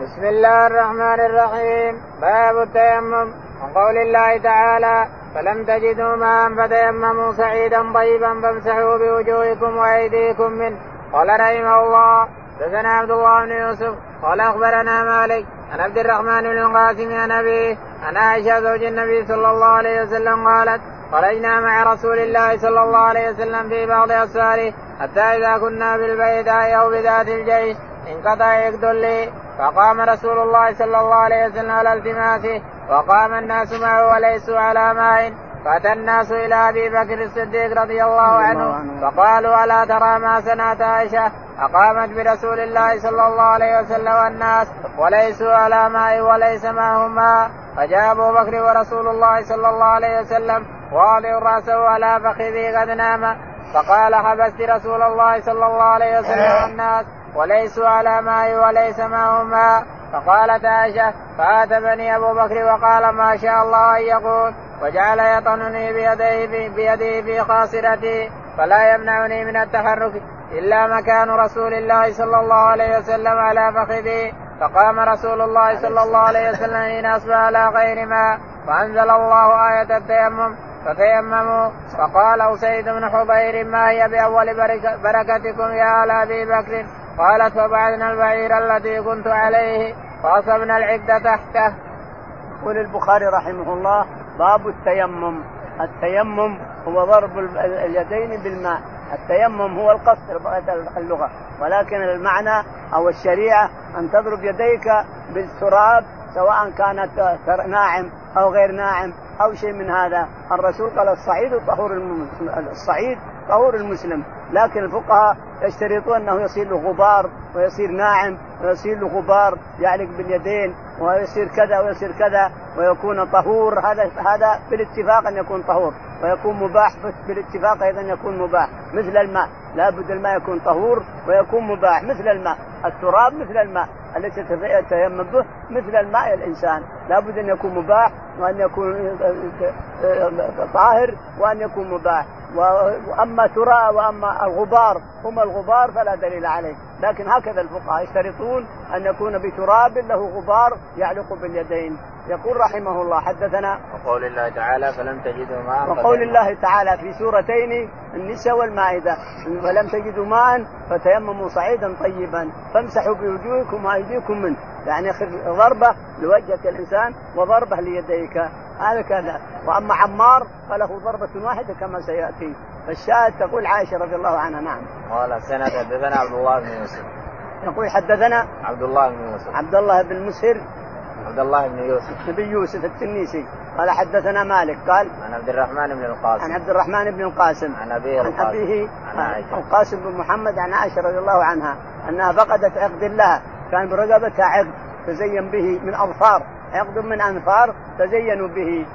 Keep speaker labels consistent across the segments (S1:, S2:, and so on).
S1: بسم الله الرحمن الرحيم. باب التيمم. وقول الله تعالى فلم تجدوا ماء فتيمموا سعيدا طيبا فامسحوا بوجوهكم وأيديكم منه. قال رحمه الله حدثنا عبد الله بن يوسف قال أخبرنا مالك عن عبد الرحمن بن القاسم عن أبيه عن عائشة زوج النبي صلى الله عليه وسلم قالت خرجنا مع رسول الله صلى الله عليه وسلم في بعض أسفاره حتى إذا كنا بالبيداء أو بذات الجيش. انقطع يقد لي. فقام رسول الله صلى الله عليه وسلم على التماسه وقام الناس معه وليسوا على ماء. فأتى الناس إلى أبي بكر الصديق رضي الله عنه فقالوا ألا ترى ما صنعت عائشة؟ أقامت برسول الله صلى الله عليه وسلم والناس وليسوا على ماء وليس معهم ماء فجاء أبو بكر ورسول الله صلى الله عليه وسلم واضع رأسه على فخذه قد نام. فقال حبست رسول الله صلى الله عليه وسلم والناس وليسوا على ماء وليس معهم ماء فقالت عائشة فاتبني أبو بكر وقال ما شاء الله أن يقول وجعل يطنني بيديه في بيده في خاصرتي فلا يمنعني من التحرك إلا مكان رسول الله صلى الله عليه وسلم على فخذي. فقام رسول الله صلى الله عليه وسلم حين أصبح على غير ماء فأنزل الله آية التيمم فتيمموا. فقال أسيد بن حضير ما هي بأول بركتكم يا آل أبي بكر؟ قالت فبعثنا البعير الذي كنت عليه فأصبنا العدة تحته.
S2: يقول البخاري رحمه الله باب التيمم. التيمم هو ضرب اليدين بالماء. التيمم هو القصد اللغة. ولكن المعنى أو الشريعة أن تضرب يديك بالتراب سواء كانت ناعم أو غير ناعم أو شيء من هذا. الرسول قال الصعيد طهور الصعيد طهور المسلم. لكن الفقهاء يشترطون أنه يصير له غبار ويصير ناعم ويصير له غبار يعلق باليدين ويصير كذا ويصير كذا ويكون طهور. هذا هذا بالاتفاق أن يكون طهور ويكون مباح بالاتفاق أيضا يكون مباح مثل الماء. لابد الماء يكون طهور ويكون مباح مثل الماء. التراب مثل الماء التي يتيمم به مثل الماء الإنسان. لابد أن يكون مباح وأن يكون طاهر وأن يكون مباح. وأما ترى وأما الغبار هم الغبار فلا دليل عليه. لكن هكذا الفقهاء يشترطون أن يكون بتراب له غبار يعلق باليدين. يقول رحمه الله حدثنا
S1: وقول الله تعالى فلم تجدوا ماء
S2: وقول الله تعالى في سورتين النساء والمائدة فلم تجدوا ماء فتيمموا صعيدا طيبا فامسحوا بوجوهكم وأيديكم منه يعني ضربة لوجهك الإنسان وضربة ليديك هذا كذا وأما عمار فله ضربة واحدة كما سيأتي فالشاهد تقول عائشة رضي الله عنها نعم.
S1: قال سنة حدثنا عبد الله بن يوسف.
S2: يقول حدثنا
S1: عبد الله بن يوسف.
S2: عبد الله بن مسهر.
S1: عبد الله بن يوسف.
S2: بن يوسف التنيسي. قال حدثنا مالك. قال
S1: عن عبد الرحمن بن القاسم.
S2: عن عبد الرحمن بن القاسم.
S1: عن أبيه
S2: عن أبيه عن القاسم بن محمد عن عائشة رضي الله عنها أنها فقدت عقد لها كان برقبتها عقد تزين به من أظفار. عقد من أنفار تزينوا به.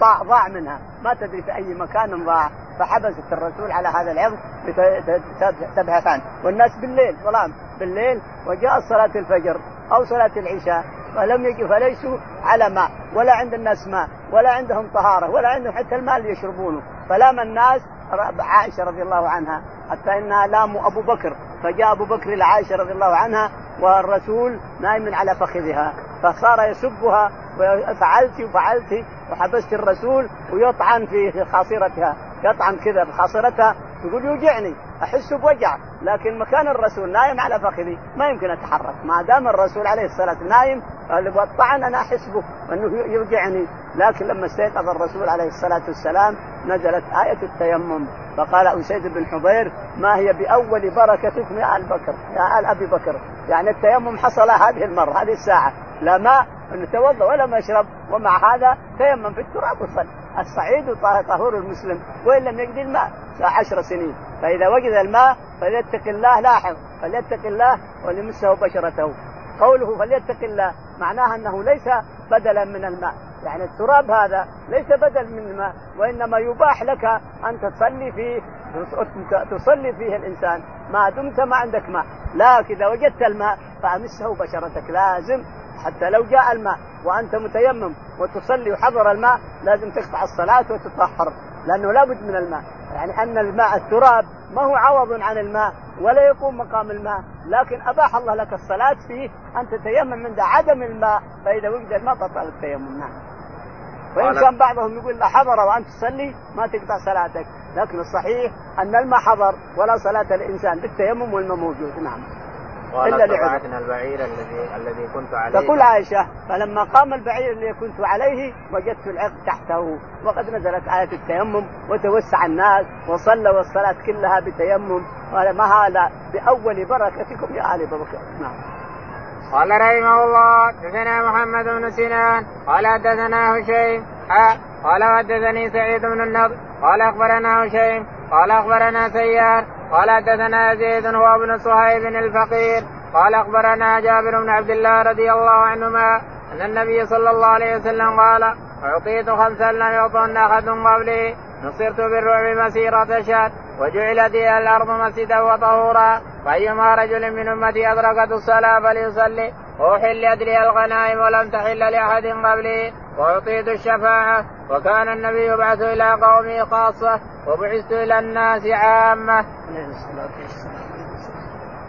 S2: فضاع منها. ما تدري في أي مكان ضاع. فحبست الرسول على هذا العقد تبحث عنه. والناس بالليل ظلام بالليل وجاء صلاة الفجر. أو صلاة العشاء فلم يجي فليسوا على ماء ولا عند الناس ماء ولا عندهم طهارة ولا عندهم حتى الماء اللي يشربونه فلام الناس عائشة رضي الله عنها حتى إنها لاموا أبو بكر فجاء أبو بكر لعائشه رضي الله عنها والرسول نائم على فخذها فصار يسبها فعلت وفعلت وحبست الرسول ويطعن في خاصرتها يطعن كذا بخاصرتها تقول يوجعني أحس بوجع لكن مكان الرسول نايم على فخذي ما يمكن أتحرك. ما دام الرسول عليه الصلاة نايم والطعن أنا احس به أنه يوجعني. لكن لما استيقظ الرسول عليه الصلاة والسلام نزلت آية التيمم. فقال اسيد بن حضير ما هي بأول بركتكم يا آل بكر يا آل أبي بكر؟ يعني التيمم حصل هذه المرة هذه الساعة. لا ماء نتوضا ولا نشرب ومع هذا تيمم في التراب وصل الصعيد طهور المسلم وإن لم يجد الماء. عشر سنين. فإذا وجد الماء فليتق الله لاحظ فليتق الله وليمسه بشرته. قوله فليتق الله معناها أنه ليس بدلا من الماء. يعني التراب هذا ليس بدل من الماء وإنما يباح لك أن تصلي فيه تصلي فيه الإنسان. ما دمت ما عندك ماء. لكن إذا وجدت الماء فأمسه بشرتك. لازم حتى لو جاء الماء وأنت متيمم وتصلي وحضر الماء لازم تقطع الصلاة وتطهر لأنه لابد من الماء. يعني أن الماء التراب ما هو عوض عن الماء ولا يقوم مقام الماء لكن أباح الله لك الصلاة فيه أن تتيمم عند عدم الماء فإذا وجد الماء بطل التيمم. نعم. وإن كان بعضهم يقول لا حضر وأنت تصلي ما تقطع صلاتك. لكن الصحيح أن الماء حضر ولا صلاة الإنسان بالتيمم والماء موجود. نعم.
S1: إلا لعبتنا البعير الذي الذي كنت عليه.
S2: تقول عائشة فلما قام البعير الذي كنت عليه وجدت العقد تحته وقد نزلت آية التيمم وتوسع الناس وصلوا الصلاه كلها بتيمم. قال ما هذا؟ بأول بركتكم يا آل بكر. نعم.
S1: قال رحمه الله حدثنا محمد بن سنان قال حدثنا هشيم قال حدثني سعيد بن النضر قال أخبرنا هشيم قال أخبرنا سيار قال حدثنا يزيد هو ابن صهيب الفقير قال أخبرنا جابر بن عبد الله رضي الله عنهما أن النبي صلى الله عليه وسلم قال أعطيت خمسا لم يعطهن أحد قبلي نصرت بالرعب مسيرة شهر وجعلت الأرض مسجدا وطهورا فأيما رجل من أمتي أدركت الصلاة فليصلي واحلت لي الغنائم ولم تحل لأحد قبلي وأعطيت الشفاعة وكان النبي يبعث إلى قومه خاصة وبعثت إلى الناس عامة.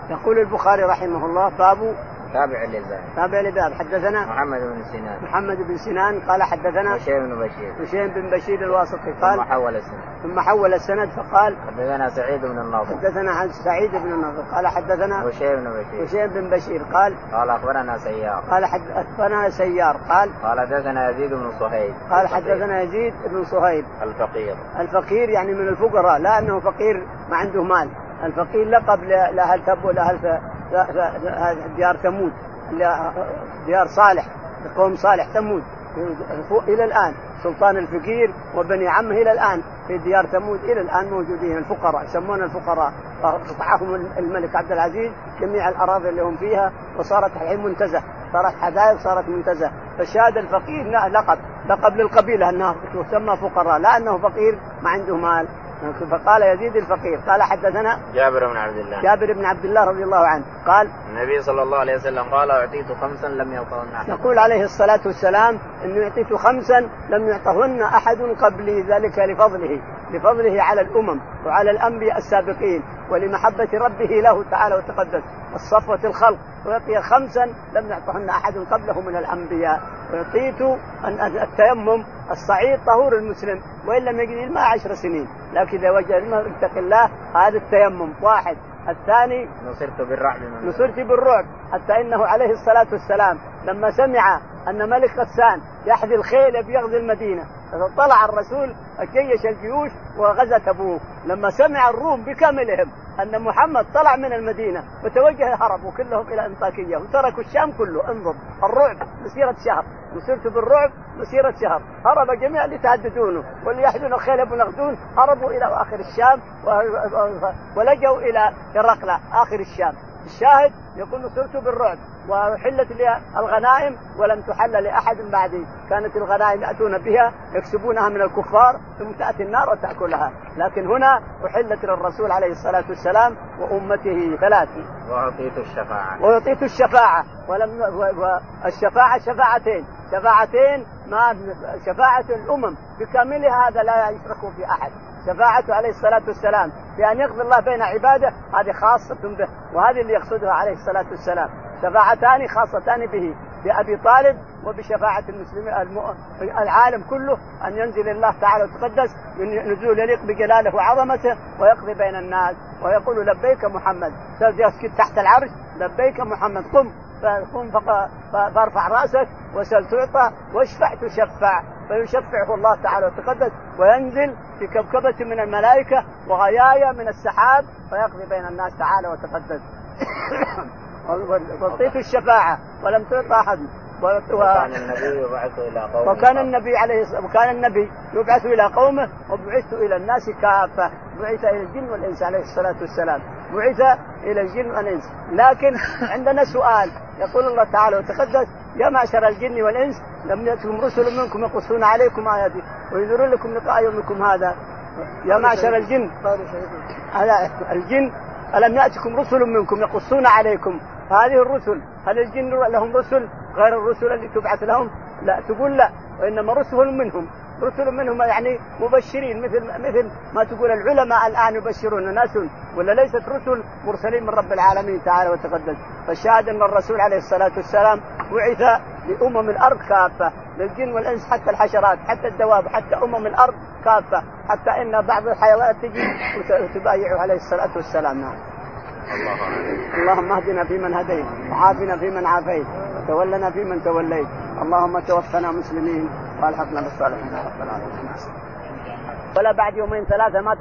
S2: يقول البخاري رحمه الله باب
S1: تابع للباب.
S2: تابع للباب. حدثنا
S1: محمد بن سنان.
S2: محمد بن سنان قال حدثنا
S1: هشيم بن بشير.
S2: هشيم بن بشير الواسطي قال
S1: ثم حول السند.
S2: ثم حول السند فقال
S1: حدثنا سعيد بن النضر.
S2: حدثنا عن سعيد بن النضر. قال حدثنا
S1: هشيم بن بشير.
S2: هشيم بن بشير قال
S1: قال أخبرنا سيار.
S2: قال حدثنا سيار. قال
S1: قال حدثنا يزيد بن صهيب.
S2: قال حدثنا يزيد بن صهيب.
S1: الفقير.
S2: الفقير يعني من الفقراء لا أنه فقير ما عنده مال. الفقير لقب لأهل تب ولاهل ديار ثمود ديار صالح قوم صالح ثمود إلى الآن سلطان الفقير وبني عمه إلى الآن في ديار ثمود إلى الآن موجودين الفقراء يسمون الفقراء. قطعهم الملك عبد العزيز جميع الأراضي اللي هم فيها وصارت الحين منتزه. صارت حدائق صارت منتزه. فالشاهد الفقير لقب لقب للقبيلة أنها تسمى فقراء لا أنه فقير ما عنده مال. فقال يزيد الفقير. قال حدثنا
S1: جابر بن عبد الله.
S2: جابر بن عبد الله رضي الله عنه. قال
S1: النبي صلى الله عليه وسلم قال أعطيت خمسا لم يعطهن أحد.
S2: يقول عليه الصلاة والسلام انه أعطيت خمسا لم يعطهن أحد قبلي. ذلك لفضله. لفضله على الأمم وعلى الأنبياء السابقين ولمحبة ربه له تعالى وتقدس. الصفوة الخلق. ويعطي خمسا لم يعطهن أحد قبله من الأنبياء. اعطيت التيمم الصعيد طهور المسلم وإن لم يجد الماء عشر سنين. لكن إذا وجد الماء اتق الله هذا التيمم واحد. الثاني
S1: نصرت بالرعب
S2: نصرت بالرعب حتى إنه عليه الصلاة والسلام لما سمع أن ملك غسان يحذي الخيل بيغزي المدينة طلع الرسول جيش الجيوش وغزا تبوك. لما سمع الروم بكاملهم أن محمد طلع من المدينة وتوجه هربوا كلهم إلى أنطاكية وتركوا الشام كله. انظر الرعب مسيرة شهر. نصرت بالرعب مسيرة شهر. هرب جميع اللي تهددونه واللي يحزن الخيل ابو نغدون هربوا إلى آخر الشام ولجوا إلى هرقل آخر الشام. الشاهد يقول نصرت بالرعب. وحلت لي الغنائم ولم تحل لأحد بعدي، كانت الغنائم يأتون بها يكسبونها من الكفار ثم تأتي النار وتأكلها، لكن هنا أحلت للرسول عليه الصلاة والسلام وأمته ثلاث.
S1: وأعطيت الشفاعة.
S2: وأعطيت الشفاعة. ولم والشفاعه شفاعتين، شفاعتين ما شفاعة الأمم. بكاملها هذا لا يشرك في أحد، شفاعته عليه الصلاة والسلام. بأن يقضي الله بين عباده هذه خاصة به. وهذه اللي يقصدها عليه الصلاة والسلام. شفاعتان خاصتان به بأبي طالب وبشفاعة المسلمين العالم كله أن ينزل الله تعالى وتقدس نزول يليق بجلاله وعظمته ويقضي بين الناس. ويقول لبيك محمد يسكت تحت العرش لبيك محمد قم فقم فارفع رأسك وسل تعطى واشفع تشفع. فيشفعه الله تعالى وتقدس وينزل في كبكبة من الملائكة وغيايا من السحاب فيقضي بين الناس تعالى وتقدس. واعطيت الشفاعة ولم تعط أحد.
S1: وكان النبي يبعث إلى قومه.
S2: وكان النبي عليه وكان النبي يبعث إلى قومه وبعثت إلى الناس كافة. بعث إلى الجن والإنس عليه الصلاة والسلام. بعث إلى الجن والإنس. لكن عندنا سؤال. يقول الله تعالى وتقدس يا معشر الجن والإنس لم ياتكم رسل منكم يقصون عليكم آياتي وينذرون لكم لقاء يومكم هذا. يا معشر الجن. الجن ألم يأتكم رسل منكم يقصون عليكم؟ هذه الرسل هل الجن لهم رسل غير الرسل اللي تبعث لهم؟ لا تقول لا وإنما رسل منهم رسل منهم يعني مبشرين مثل مثل ما تقول العلماء الآن يبشرون ناس ولا ليست رسل مرسلين من رب العالمين تعالى وتقدس فالشاهد أن الرسول عليه الصلاة والسلام بعث لأمم الأرض كافة للجن والإنس حتى الحشرات حتى الدواب حتى أمم الأرض كافة حتى إن بعض الحيوانات تجي وتبايعه عليه الصلاة والسلام نعم. اللهم اهدنا فيمن هديت وعافنا فيمن عافيت وتولنا فيمن توليت. اللهم توفنا مسلمين وألحقنا بالصالحين رب العالمين. ولا بعد يومين ثلاثة ما